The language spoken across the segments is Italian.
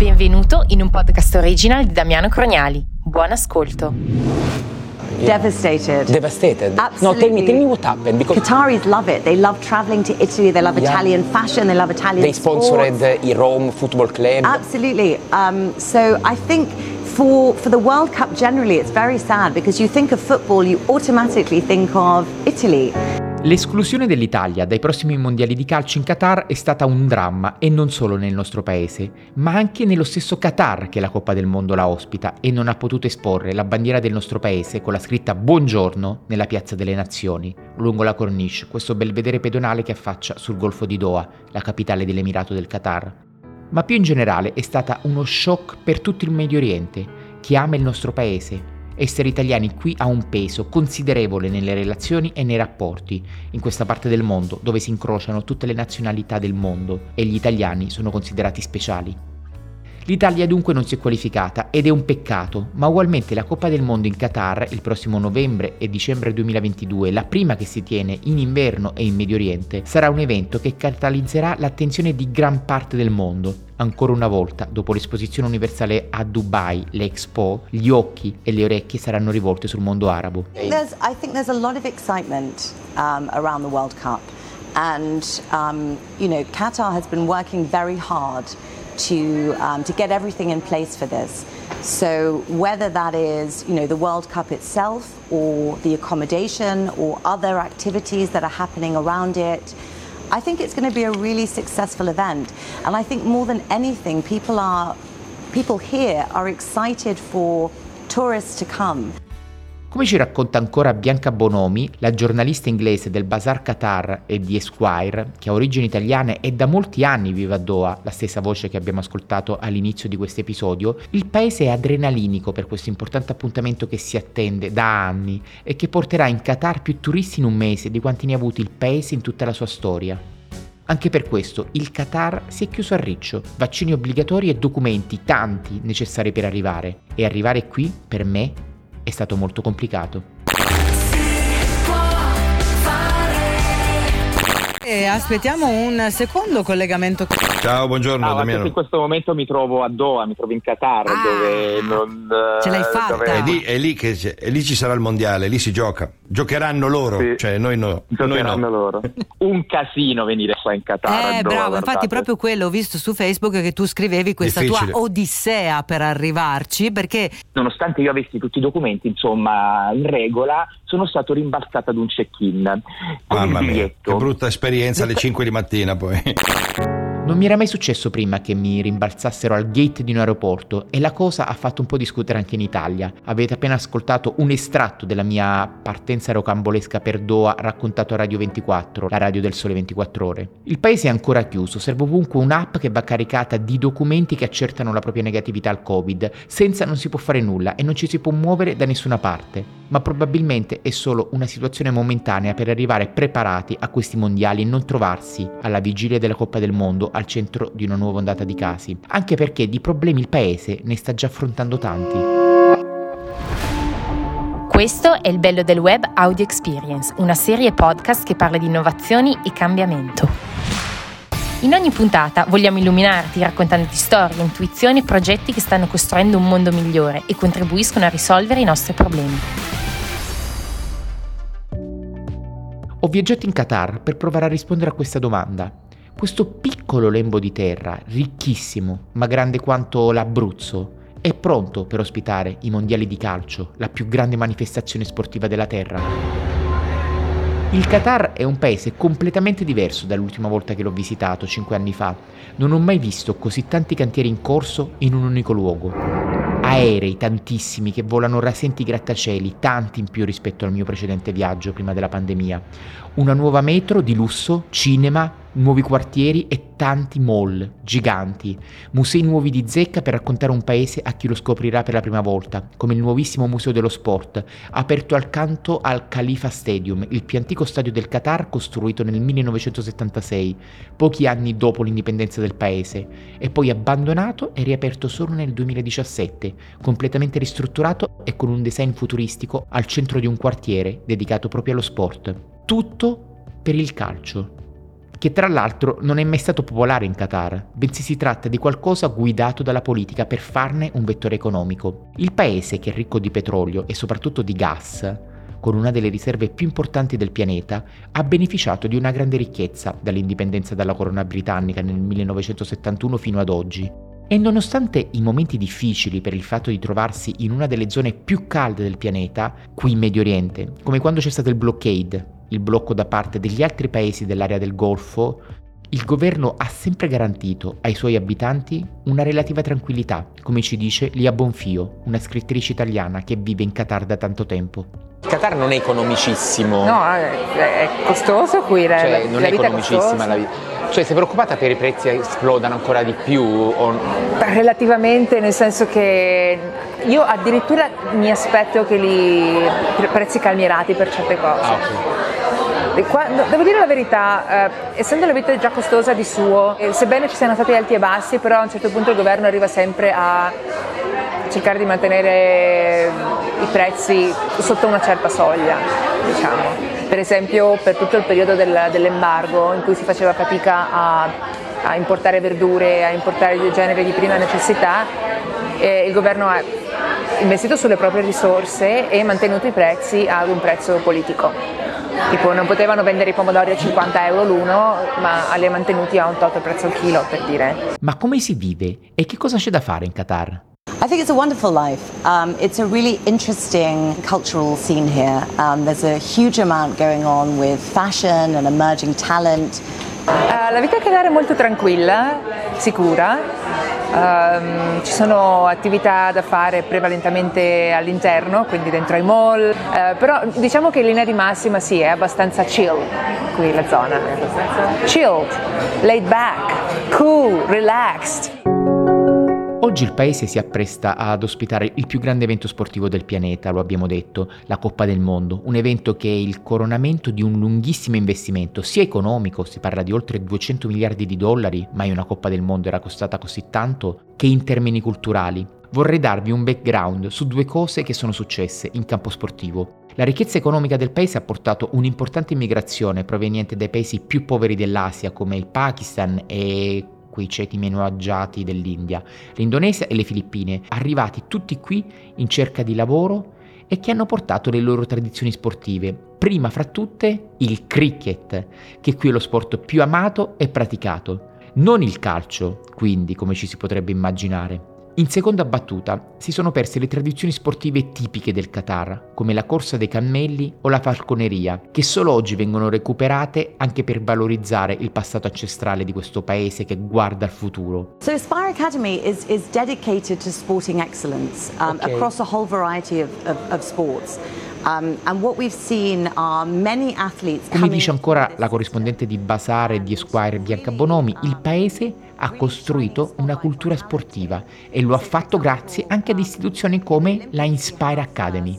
Benvenuto in un podcast original di Damiano Croniali. Buon ascolto. Devastated. Devastated. Absolutely. No, tell me, tell me what happened because Qataris love it. They love traveling to Italy. They love Yeah. Italian fashion. They love Italian they sponsored sports. the Rome Football Club. Absolutely. Um, so I think for for the World Cup generally, it's very sad because you think of football, you automatically think of Italy. L'esclusione dell'Italia dai prossimi mondiali di calcio in Qatar è stata un dramma e non solo nel nostro paese, ma anche nello stesso Qatar che la Coppa del Mondo la ospita e non ha potuto esporre la bandiera del nostro paese con la scritta Buongiorno nella Piazza delle Nazioni, lungo la Corniche, questo belvedere pedonale che affaccia sul Golfo di Doha, la capitale dell'Emirato del Qatar. Ma più in generale è stata uno shock per tutto il Medio Oriente, che ama il nostro paese essere italiani qui ha un peso considerevole nelle relazioni e nei rapporti in questa parte del mondo dove si incrociano tutte le nazionalità del mondo e gli italiani sono considerati speciali. L'Italia dunque non si è qualificata ed è un peccato, ma ugualmente la Coppa del Mondo in Qatar il prossimo novembre e dicembre 2022, la prima che si tiene in inverno e in Medio Oriente, sarà un evento che catalizzerà l'attenzione di gran parte del mondo. Ancora una volta, dopo l'esposizione universale a Dubai, l'Expo, gli occhi e le orecchie saranno rivolte sul mondo arabo. There's, I think there's a lot of excitement um, around the World Cup, and um, you know, Qatar has been working very hard to um, to get everything in place for this. So whether that is you know the World Cup itself, or the accommodation, or other activities that are happening around it. I think it's going to be a really successful event, and I think more than anything, people are people here are excited for tourists to come. Come ci racconta ancora Bianca Bonomi, la giornalista inglese del Bazar Qatar e di Esquire, che ha origini italiane e da molti anni vive a Doha, la stessa voce che abbiamo ascoltato all'inizio di questo episodio, il paese è adrenalinico per questo importante appuntamento che si attende da anni e che porterà in Qatar più turisti in un mese di quanti ne ha avuti il paese in tutta la sua storia. Anche per questo il Qatar si è chiuso a riccio, vaccini obbligatori e documenti tanti necessari per arrivare. E arrivare qui, per me, è stato molto complicato. E aspettiamo un secondo collegamento. Ciao, buongiorno No, ma Damiano. in questo momento mi trovo a Doha, mi trovo in Qatar, Ah, dove non... eh, ce l'hai fatta. dove- È lì, è lì che è lì ci sarà il mondiale, lì si gioca. Giocheranno loro, Sì. cioè noi no. Noi Giocheranno no. loro. Un casino venire qua in Qatar. Eh, bravo, guardate. infatti proprio quello ho visto su Facebook che tu scrivevi questa Difficile. tua odissea per arrivarci, perché Nonostante io avessi tutti i documenti, insomma, in regola, sono stato rimbalzato ad un check-in. Con Mamma il mia, che brutta esperienza alle 5 di mattina poi. Non mi era mai successo prima che mi rimbalzassero al gate di un aeroporto e la cosa ha fatto un po' discutere anche in Italia. Avete appena ascoltato un estratto della mia partenza rocambolesca per Doha raccontato a Radio 24, la radio del sole 24 ore. Il paese è ancora chiuso, serve ovunque un'app che va caricata di documenti che accertano la propria negatività al Covid. Senza non si può fare nulla e non ci si può muovere da nessuna parte. Ma probabilmente è solo una situazione momentanea per arrivare preparati a questi mondiali e non trovarsi alla vigilia della Coppa del Mondo al centro di una nuova ondata di casi, anche perché di problemi il paese ne sta già affrontando tanti. Questo è il bello del web Audio Experience, una serie podcast che parla di innovazioni e cambiamento. In ogni puntata vogliamo illuminarti raccontandoti storie, intuizioni e progetti che stanno costruendo un mondo migliore e contribuiscono a risolvere i nostri problemi. Ho viaggiato in Qatar per provare a rispondere a questa domanda. Questo piccolo lembo di terra, ricchissimo, ma grande quanto l'Abruzzo, è pronto per ospitare i mondiali di calcio, la più grande manifestazione sportiva della Terra. Il Qatar è un paese completamente diverso dall'ultima volta che l'ho visitato, 5 anni fa. Non ho mai visto così tanti cantieri in corso in un unico luogo. Aerei tantissimi che volano rasenti grattacieli, tanti in più rispetto al mio precedente viaggio prima della pandemia. Una nuova metro di lusso, cinema, nuovi quartieri e tanti mall giganti, musei nuovi di zecca per raccontare un paese a chi lo scoprirà per la prima volta, come il nuovissimo museo dello sport, aperto accanto al Khalifa Stadium, il più antico stadio del Qatar costruito nel 1976, pochi anni dopo l'indipendenza del paese, e poi abbandonato e riaperto solo nel 2017, completamente ristrutturato e con un design futuristico al centro di un quartiere dedicato proprio allo sport. Tutto per il calcio. Che tra l'altro non è mai stato popolare in Qatar, bensì si tratta di qualcosa guidato dalla politica per farne un vettore economico. Il paese, che è ricco di petrolio e soprattutto di gas, con una delle riserve più importanti del pianeta, ha beneficiato di una grande ricchezza dall'indipendenza dalla corona britannica nel 1971 fino ad oggi. E nonostante i momenti difficili per il fatto di trovarsi in una delle zone più calde del pianeta, qui in Medio Oriente, come quando c'è stato il blockade, il blocco da parte degli altri paesi dell'area del Golfo, il governo ha sempre garantito ai suoi abitanti una relativa tranquillità, come ci dice Lia Bonfio, una scrittrice italiana che vive in Qatar da tanto tempo. Il Qatar non è economicissimo. No, è costoso qui, la, cioè, non la è vita economicissima la vita. Cioè, sei preoccupata che i prezzi esplodano ancora di più? O... Relativamente, nel senso che io addirittura mi aspetto che li prezzi calmierati per certe cose. Ah, okay. Devo dire la verità, eh, essendo la vita già costosa di suo, eh, sebbene ci siano stati alti e bassi, però a un certo punto il governo arriva sempre a cercare di mantenere i prezzi sotto una certa soglia, diciamo. Per esempio per tutto il periodo del, dell'embargo in cui si faceva fatica a, a importare verdure, a importare generi di prima necessità, eh, il governo ha investito sulle proprie risorse e mantenuto i prezzi ad un prezzo politico. Tipo non potevano vendere i pomodori a 50 euro l'uno, ma li ha mantenuti a un tot prezzo al chilo, per dire. Ma come si vive e che cosa c'è da fare in Qatar? I think it's a wonderful life. Um, it's a really interesting cultural scene here. Um, there's a huge amount going on with fashion and emerging talent. Uh, la vita a Qatar è molto tranquilla, sicura. Um, ci sono attività da fare prevalentemente all'interno, quindi dentro ai mall, uh, però diciamo che in linea di massima sì, è abbastanza chill qui la zona. Chilled, laid back, cool, relaxed. Oggi il paese si appresta ad ospitare il più grande evento sportivo del pianeta, lo abbiamo detto, la Coppa del Mondo, un evento che è il coronamento di un lunghissimo investimento, sia economico, si parla di oltre 200 miliardi di dollari, mai una Coppa del Mondo era costata così tanto, che in termini culturali. Vorrei darvi un background su due cose che sono successe in campo sportivo. La ricchezza economica del paese ha portato un'importante immigrazione proveniente dai paesi più poveri dell'Asia come il Pakistan e quei ceti meno agiati dell'India, l'Indonesia e le Filippine, arrivati tutti qui in cerca di lavoro e che hanno portato le loro tradizioni sportive, prima fra tutte il cricket, che qui è lo sport più amato e praticato. Non il calcio, quindi, come ci si potrebbe immaginare. In seconda battuta si sono perse le tradizioni sportive tipiche del Qatar, come la corsa dei cammelli o la falconeria, che solo oggi vengono recuperate anche per valorizzare il passato ancestrale di questo paese che guarda al futuro. So Aspire Academy is, is dedicated to sporting excellence um, Okay. across a whole variety of, of, of sports. Um, Come dice ancora la corrispondente di Basare e di Esquire Bianca Bonomi, il paese ha costruito una cultura sportiva e lo ha fatto grazie anche ad istituzioni come la Inspire Academy.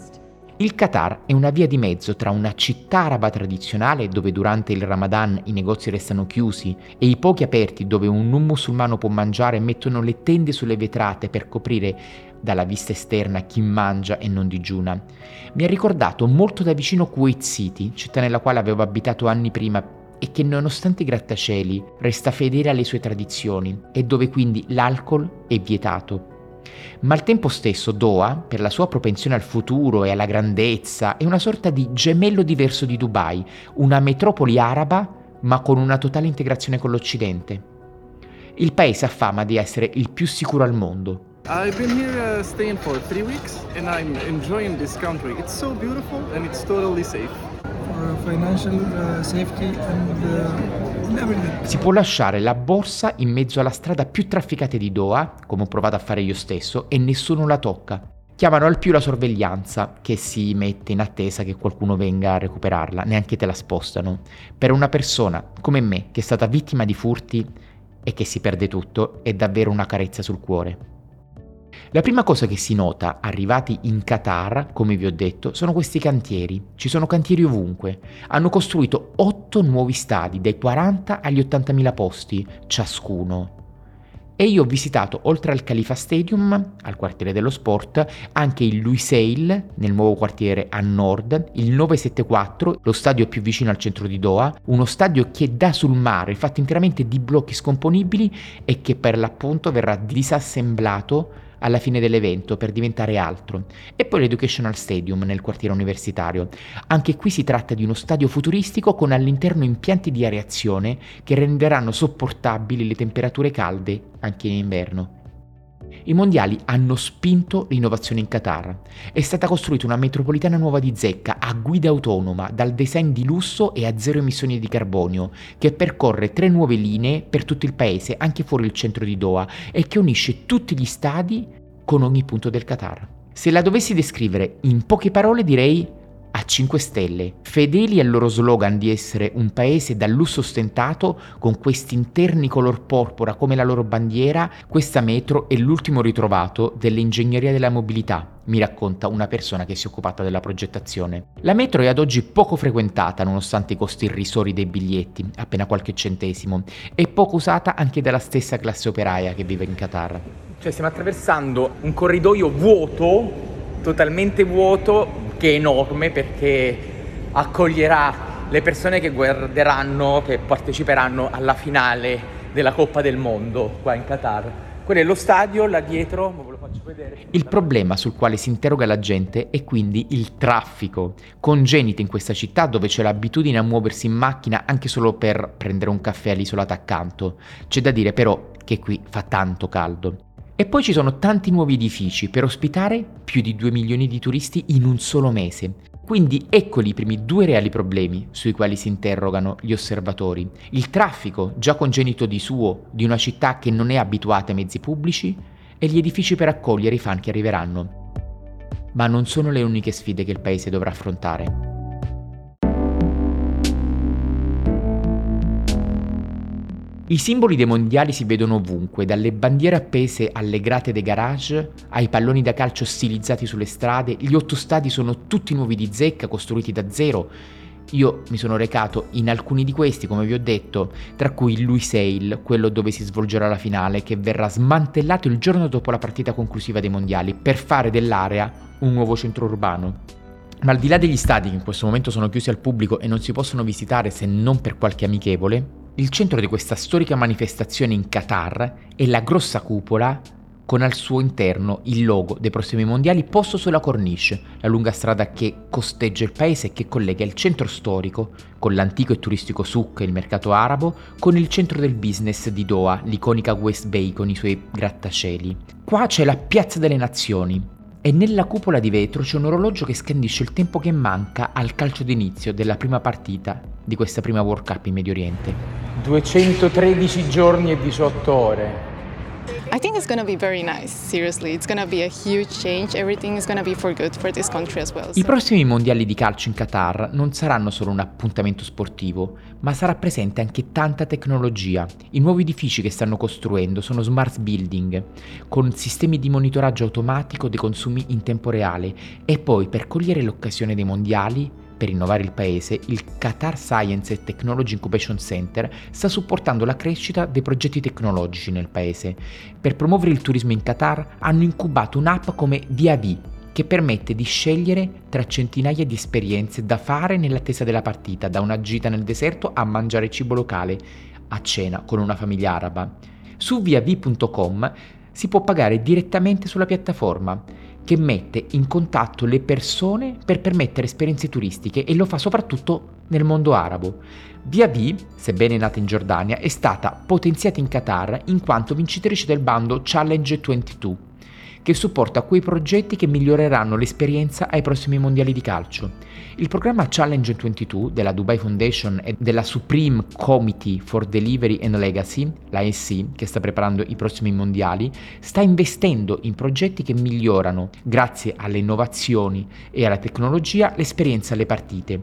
Il Qatar è una via di mezzo tra una città araba tradizionale dove durante il Ramadan i negozi restano chiusi e i pochi aperti dove un non musulmano può mangiare e mettono le tende sulle vetrate per coprire dalla vista esterna chi mangia e non digiuna. Mi ha ricordato molto da vicino Kuwait City, città nella quale avevo abitato anni prima e che nonostante i grattacieli resta fedele alle sue tradizioni e dove quindi l'alcol è vietato. Ma al tempo stesso Doha, per la sua propensione al futuro e alla grandezza, è una sorta di gemello diverso di Dubai, una metropoli araba ma con una totale integrazione con l'Occidente. Il paese ha fama di essere il più sicuro al mondo. I've been here uh, staying for three weeks and I'm enjoying this country. It's so beautiful and it's totally safe. for financial uh, safety and, uh, and everything. Si può lasciare la borsa in mezzo alla strada più trafficata di Doha, come ho provato a fare io stesso, e nessuno la tocca. Chiamano al più la sorveglianza, che si mette in attesa che qualcuno venga a recuperarla, neanche te la spostano. Per una persona come me, che è stata vittima di furti e che si perde tutto, è davvero una carezza sul cuore. La prima cosa che si nota arrivati in Qatar, come vi ho detto, sono questi cantieri. Ci sono cantieri ovunque. Hanno costruito 8 nuovi stadi, dai 40 agli 80.000 posti ciascuno. e io ho visitato oltre al Khalifa Stadium, al quartiere dello sport, anche il Lusail nel nuovo quartiere a nord, il 974, lo stadio più vicino al centro di Doha, uno stadio che dà sul mare, fatto interamente di blocchi scomponibili e che per l'appunto verrà disassemblato alla fine dell'evento per diventare altro. E poi l'Educational Stadium nel quartiere universitario. Anche qui si tratta di uno stadio futuristico con all'interno impianti di areazione che renderanno sopportabili le temperature calde anche in inverno. I mondiali hanno spinto l'innovazione in Qatar. È stata costruita una metropolitana nuova di zecca a guida autonoma, dal design di lusso e a zero emissioni di carbonio, che percorre tre nuove linee per tutto il paese, anche fuori il centro di Doha, e che unisce tutti gli stadi con ogni punto del Qatar. Se la dovessi descrivere in poche parole direi 5 stelle, fedeli al loro slogan di essere un paese dal lusso ostentato, con questi interni color porpora come la loro bandiera, questa metro è l'ultimo ritrovato dell'ingegneria della mobilità, mi racconta una persona che si è occupata della progettazione. La metro è ad oggi poco frequentata nonostante i costi irrisori dei biglietti, appena qualche centesimo, e poco usata anche dalla stessa classe operaia che vive in Qatar. Cioè stiamo attraversando un corridoio vuoto, totalmente vuoto, che è enorme perché accoglierà le persone che guarderanno, che parteciperanno alla finale della Coppa del Mondo qua in Qatar. Quello è lo stadio, là dietro, ve lo faccio vedere. Il problema sul quale si interroga la gente è quindi il traffico, congenito in questa città dove c'è l'abitudine a muoversi in macchina anche solo per prendere un caffè all'isolata accanto. C'è da dire però che qui fa tanto caldo. E poi ci sono tanti nuovi edifici per ospitare più di 2 milioni di turisti in un solo mese. Quindi eccoli i primi due reali problemi sui quali si interrogano gli osservatori. Il traffico, già congenito di suo, di una città che non è abituata ai mezzi pubblici, e gli edifici per accogliere i fan che arriveranno. Ma non sono le uniche sfide che il paese dovrà affrontare. I simboli dei mondiali si vedono ovunque, dalle bandiere appese alle grate dei garage, ai palloni da calcio stilizzati sulle strade, gli otto stadi sono tutti nuovi di zecca, costruiti da zero. Io mi sono recato in alcuni di questi, come vi ho detto, tra cui il Lusail, quello dove si svolgerà la finale, che verrà smantellato il giorno dopo la partita conclusiva dei mondiali, per fare dell'area un nuovo centro urbano. Ma al di là degli stadi che in questo momento sono chiusi al pubblico e non si possono visitare se non per qualche amichevole, il centro di questa storica manifestazione in Qatar è la grossa cupola con al suo interno il logo dei prossimi mondiali posto sulla cornice, la lunga strada che costeggia il paese e che collega il centro storico con l'antico e turistico souk, il mercato arabo, con il centro del business di Doha, l'iconica West Bay con i suoi grattacieli. Qua c'è la Piazza delle Nazioni, e nella cupola di vetro c'è un orologio che scandisce il tempo che manca al calcio d'inizio della prima partita di questa prima World Cup in Medio Oriente. 213 giorni e 18 ore. I think it's going to be very nice, seriously. It's going to be a huge change. Everything is going to be for good for this country as well. So. I prossimi mondiali di calcio in Qatar non saranno solo un appuntamento sportivo, ma sarà presente anche tanta tecnologia. I nuovi edifici che stanno costruendo sono smart building, con sistemi di monitoraggio automatico dei consumi in tempo reale e poi per cogliere l'occasione dei mondiali per innovare il paese, il Qatar Science and Technology Incubation Center sta supportando la crescita dei progetti tecnologici nel paese. Per promuovere il turismo in Qatar hanno incubato un'app come VAV, che permette di scegliere tra centinaia di esperienze da fare nell'attesa della partita, da una gita nel deserto a mangiare cibo locale, a cena con una famiglia araba. Su viav.com si può pagare direttamente sulla piattaforma che mette in contatto le persone per permettere esperienze turistiche e lo fa soprattutto nel mondo arabo. Via V, sebbene nata in Giordania, è stata potenziata in Qatar in quanto vincitrice del bando Challenge 22 che supporta quei progetti che miglioreranno l'esperienza ai prossimi mondiali di calcio. Il programma Challenge 22 della Dubai Foundation e della Supreme Committee for Delivery and Legacy, la che sta preparando i prossimi mondiali, sta investendo in progetti che migliorano, grazie alle innovazioni e alla tecnologia, l'esperienza alle partite,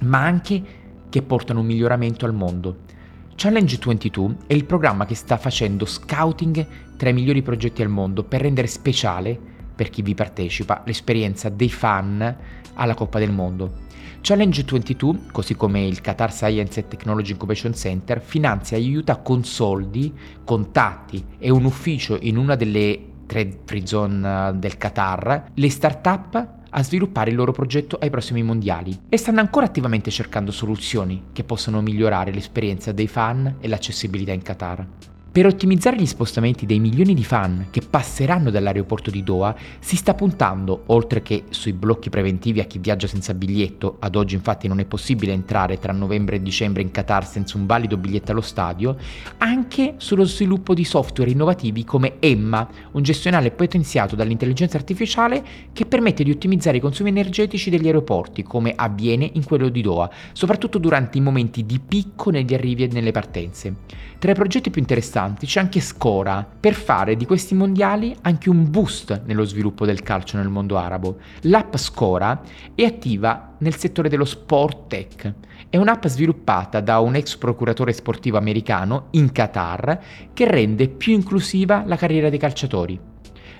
ma anche che portano un miglioramento al mondo. Challenge 22 è il programma che sta facendo scouting tra i migliori progetti al mondo per rendere speciale per chi vi partecipa l'esperienza dei fan alla Coppa del Mondo. Challenge 22, così come il Qatar Science and Technology Incubation Center, finanzia e aiuta con soldi, contatti e un ufficio in una delle tre free zone del Qatar le start-up a sviluppare il loro progetto ai prossimi mondiali e stanno ancora attivamente cercando soluzioni che possano migliorare l'esperienza dei fan e l'accessibilità in Qatar. Per ottimizzare gli spostamenti dei milioni di fan che passeranno dall'aeroporto di Doha, si sta puntando, oltre che sui blocchi preventivi a chi viaggia senza biglietto, ad oggi infatti non è possibile entrare tra novembre e dicembre in Qatar senza un valido biglietto allo stadio, anche sullo sviluppo di software innovativi come Emma, un gestionale potenziato dall'intelligenza artificiale che permette di ottimizzare i consumi energetici degli aeroporti, come avviene in quello di Doha, soprattutto durante i momenti di picco negli arrivi e nelle partenze. Tra i progetti più interessanti c'è anche Scora, per fare di questi mondiali anche un boost nello sviluppo del calcio nel mondo arabo. L'app Scora è attiva nel settore dello sport tech. È un'app sviluppata da un ex procuratore sportivo americano in Qatar che rende più inclusiva la carriera dei calciatori.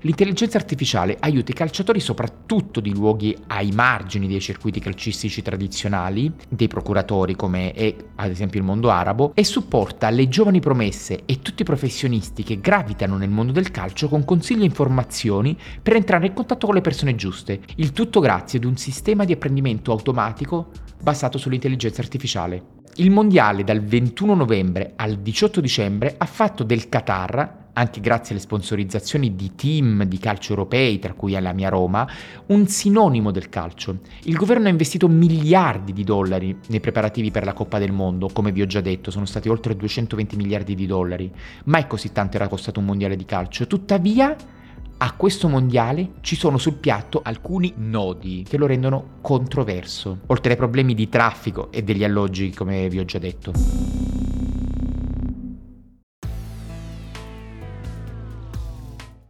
L'intelligenza artificiale aiuta i calciatori soprattutto di luoghi ai margini dei circuiti calcistici tradizionali, dei procuratori come è ad esempio il mondo arabo, e supporta le giovani promesse e tutti i professionisti che gravitano nel mondo del calcio con consigli e informazioni per entrare in contatto con le persone giuste, il tutto grazie ad un sistema di apprendimento automatico basato sull'intelligenza artificiale. Il mondiale dal 21 novembre al 18 dicembre ha fatto del Qatar anche grazie alle sponsorizzazioni di team di calcio europei, tra cui la mia Roma, un sinonimo del calcio. Il governo ha investito miliardi di dollari nei preparativi per la Coppa del Mondo, come vi ho già detto, sono stati oltre 220 miliardi di dollari. Mai così tanto era costato un mondiale di calcio. Tuttavia, a questo mondiale ci sono sul piatto alcuni nodi che lo rendono controverso, oltre ai problemi di traffico e degli alloggi, come vi ho già detto.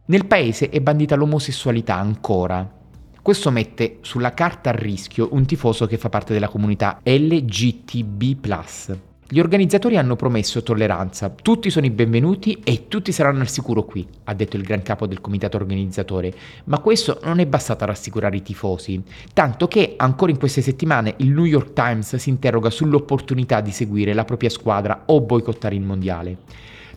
Nel paese è bandita l'omosessualità ancora. Questo mette sulla carta a rischio un tifoso che fa parte della comunità LGTB. Gli organizzatori hanno promesso tolleranza, tutti sono i benvenuti e tutti saranno al sicuro qui, ha detto il gran capo del comitato organizzatore, ma questo non è bastato a rassicurare i tifosi, tanto che ancora in queste settimane il New York Times si interroga sull'opportunità di seguire la propria squadra o boicottare il mondiale.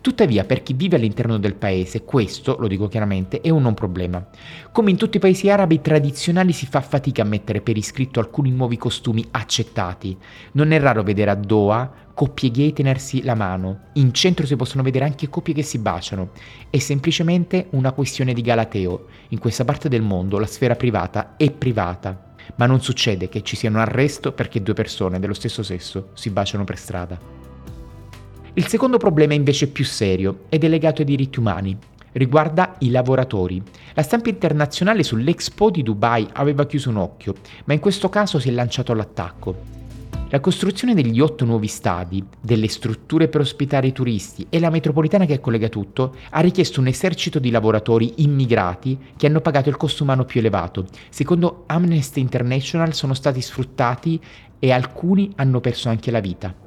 Tuttavia, per chi vive all'interno del paese, questo, lo dico chiaramente, è un non problema. Come in tutti i paesi arabi tradizionali si fa fatica a mettere per iscritto alcuni nuovi costumi accettati. Non è raro vedere a Doha coppie gay tenersi la mano. In centro si possono vedere anche coppie che si baciano. È semplicemente una questione di galateo. In questa parte del mondo la sfera privata è privata. Ma non succede che ci sia un arresto perché due persone dello stesso sesso si baciano per strada. Il secondo problema è invece più serio ed è legato ai diritti umani. Riguarda i lavoratori. La stampa internazionale sull'Expo di Dubai aveva chiuso un occhio, ma in questo caso si è lanciato all'attacco. La costruzione degli otto nuovi stadi, delle strutture per ospitare i turisti e la metropolitana che collega tutto ha richiesto un esercito di lavoratori immigrati che hanno pagato il costo umano più elevato. Secondo Amnesty International sono stati sfruttati e alcuni hanno perso anche la vita.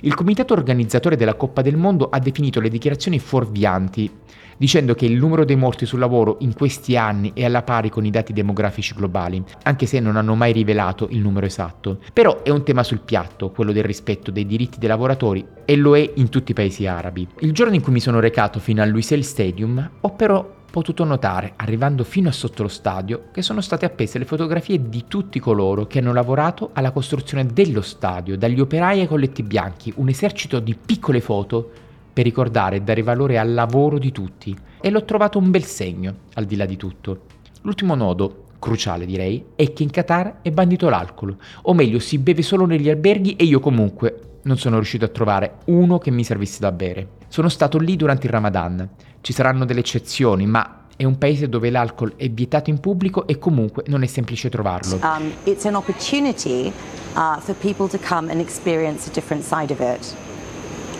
Il comitato organizzatore della Coppa del Mondo ha definito le dichiarazioni fuorvianti, dicendo che il numero dei morti sul lavoro in questi anni è alla pari con i dati demografici globali, anche se non hanno mai rivelato il numero esatto. Però è un tema sul piatto, quello del rispetto dei diritti dei lavoratori, e lo è in tutti i paesi arabi. Il giorno in cui mi sono recato fino al Luisel Stadium, ho però potuto notare, arrivando fino a sotto lo stadio, che sono state appese le fotografie di tutti coloro che hanno lavorato alla costruzione dello stadio, dagli operai ai colletti bianchi, un esercito di piccole foto per ricordare e dare valore al lavoro di tutti. E l'ho trovato un bel segno, al di là di tutto. L'ultimo nodo, cruciale direi, è che in Qatar è bandito l'alcol, o meglio si beve solo negli alberghi e io comunque non sono riuscito a trovare uno che mi servisse da bere. Sono stato lì durante il Ramadan. Ci saranno delle eccezioni, ma è un paese dove l'alcol è vietato in pubblico e comunque non è semplice trovarlo. Um, it's an opportunity uh, for people to come and experience a different side of.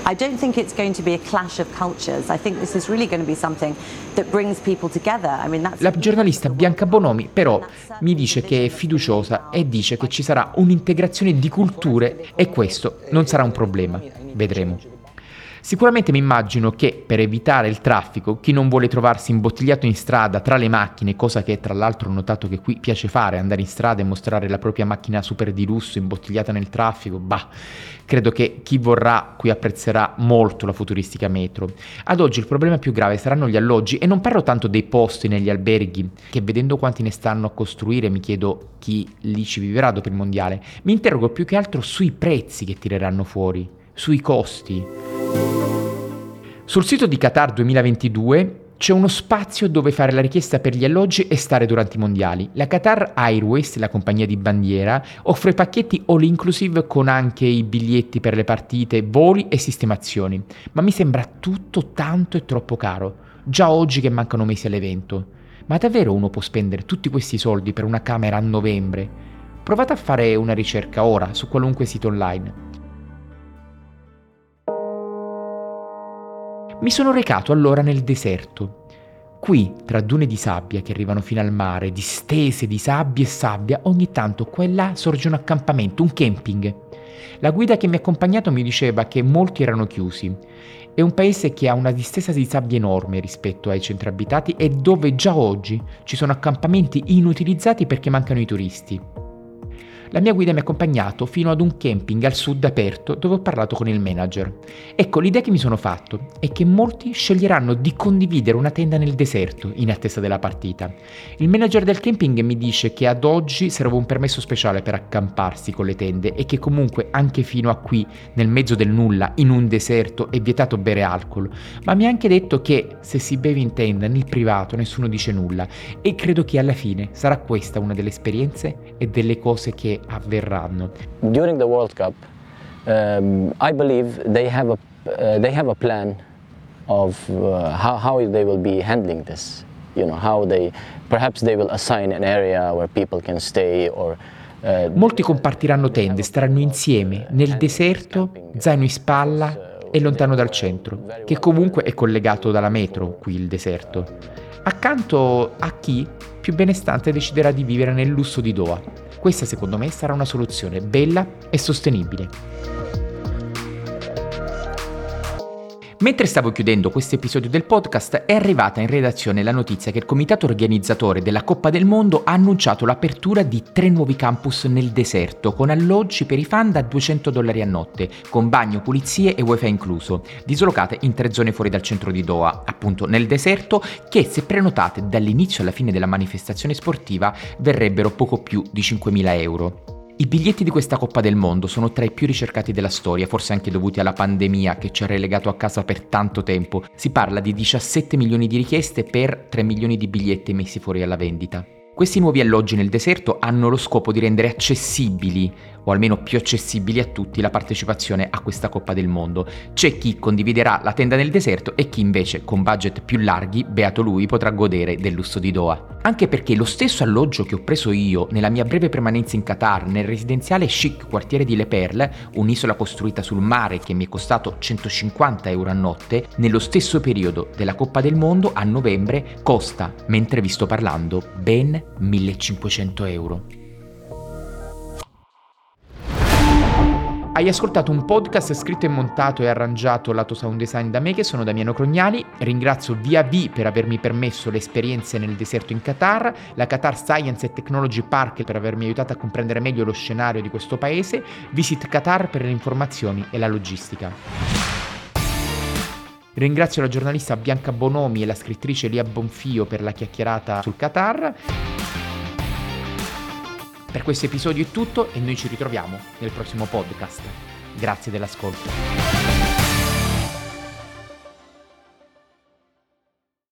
I don't think it's going to be a clash of cultures. I think this is really going to be something that brings people together. I mean, that's La giornalista Bianca Bonomi però mi dice che è fiduciosa e dice che ci sarà un'integrazione di culture e questo non sarà un problema. Vedremo. Sicuramente mi immagino che per evitare il traffico, chi non vuole trovarsi imbottigliato in strada tra le macchine, cosa che tra l'altro ho notato che qui piace fare, andare in strada e mostrare la propria macchina super di lusso imbottigliata nel traffico, bah, credo che chi vorrà qui apprezzerà molto la futuristica metro. Ad oggi il problema più grave saranno gli alloggi e non parlo tanto dei posti negli alberghi, che vedendo quanti ne stanno a costruire mi chiedo chi lì ci vivrà dopo il mondiale, mi interrogo più che altro sui prezzi che tireranno fuori, sui costi. Sul sito di Qatar 2022 c'è uno spazio dove fare la richiesta per gli alloggi e stare durante i mondiali. La Qatar Airways, la compagnia di bandiera, offre pacchetti all inclusive con anche i biglietti per le partite, voli e sistemazioni. Ma mi sembra tutto tanto e troppo caro, già oggi che mancano mesi all'evento. Ma davvero uno può spendere tutti questi soldi per una camera a novembre? Provate a fare una ricerca ora su qualunque sito online. Mi sono recato allora nel deserto. Qui, tra dune di sabbia che arrivano fino al mare, distese di sabbia e sabbia, ogni tanto qua e là sorge un accampamento, un camping. La guida che mi ha accompagnato mi diceva che molti erano chiusi. È un paese che ha una distesa di sabbia enorme rispetto ai centri abitati e dove già oggi ci sono accampamenti inutilizzati perché mancano i turisti. La mia guida mi ha accompagnato fino ad un camping al sud aperto dove ho parlato con il manager. Ecco, l'idea che mi sono fatto è che molti sceglieranno di condividere una tenda nel deserto in attesa della partita. Il manager del camping mi dice che ad oggi serve un permesso speciale per accamparsi con le tende e che comunque anche fino a qui, nel mezzo del nulla, in un deserto, è vietato bere alcol. Ma mi ha anche detto che se si beve in tenda nel privato nessuno dice nulla e credo che alla fine sarà questa una delle esperienze e delle cose che avverranno. During the World Cup, um, I believe they have a uh, they have a plan of uh, how, how they will be handling this. You know how they perhaps they will assign an area where people can stay or uh, Molti compartiranno tende, staranno insieme nel deserto, zaino in spalla e lontano dal centro, che comunque è collegato dalla metro qui il deserto. Accanto a chi più benestante deciderà di vivere nel lusso di Doha, questa secondo me sarà una soluzione bella e sostenibile. Mentre stavo chiudendo questo episodio del podcast è arrivata in redazione la notizia che il comitato organizzatore della Coppa del Mondo ha annunciato l'apertura di tre nuovi campus nel deserto con alloggi per i fan da 200 dollari a notte, con bagno, pulizie e wifi incluso, dislocate in tre zone fuori dal centro di Doha, appunto nel deserto, che se prenotate dall'inizio alla fine della manifestazione sportiva verrebbero poco più di 5.000 euro. I biglietti di questa Coppa del Mondo sono tra i più ricercati della storia, forse anche dovuti alla pandemia che ci ha relegato a casa per tanto tempo. Si parla di 17 milioni di richieste per 3 milioni di biglietti messi fuori alla vendita. Questi nuovi alloggi nel deserto hanno lo scopo di rendere accessibili o almeno più accessibili a tutti la partecipazione a questa Coppa del Mondo. C'è chi condividerà la tenda nel deserto e chi invece con budget più larghi, beato lui, potrà godere del lusso di Doha. Anche perché lo stesso alloggio che ho preso io nella mia breve permanenza in Qatar, nel residenziale chic quartiere di Le Perle, un'isola costruita sul mare che mi è costato 150 euro a notte, nello stesso periodo della Coppa del Mondo a novembre costa, mentre vi sto parlando, ben 1500 euro. Hai ascoltato un podcast scritto e montato e arrangiato lato sound design da me che sono Damiano Crognali. Ringrazio Via V per avermi permesso le esperienze nel deserto in Qatar, la Qatar Science and Technology Park per avermi aiutato a comprendere meglio lo scenario di questo paese, Visit Qatar per le informazioni e la logistica. Ringrazio la giornalista Bianca Bonomi e la scrittrice Lia Bonfio per la chiacchierata sul Qatar. Per questo episodio è tutto e noi ci ritroviamo nel prossimo podcast. Grazie dell'ascolto.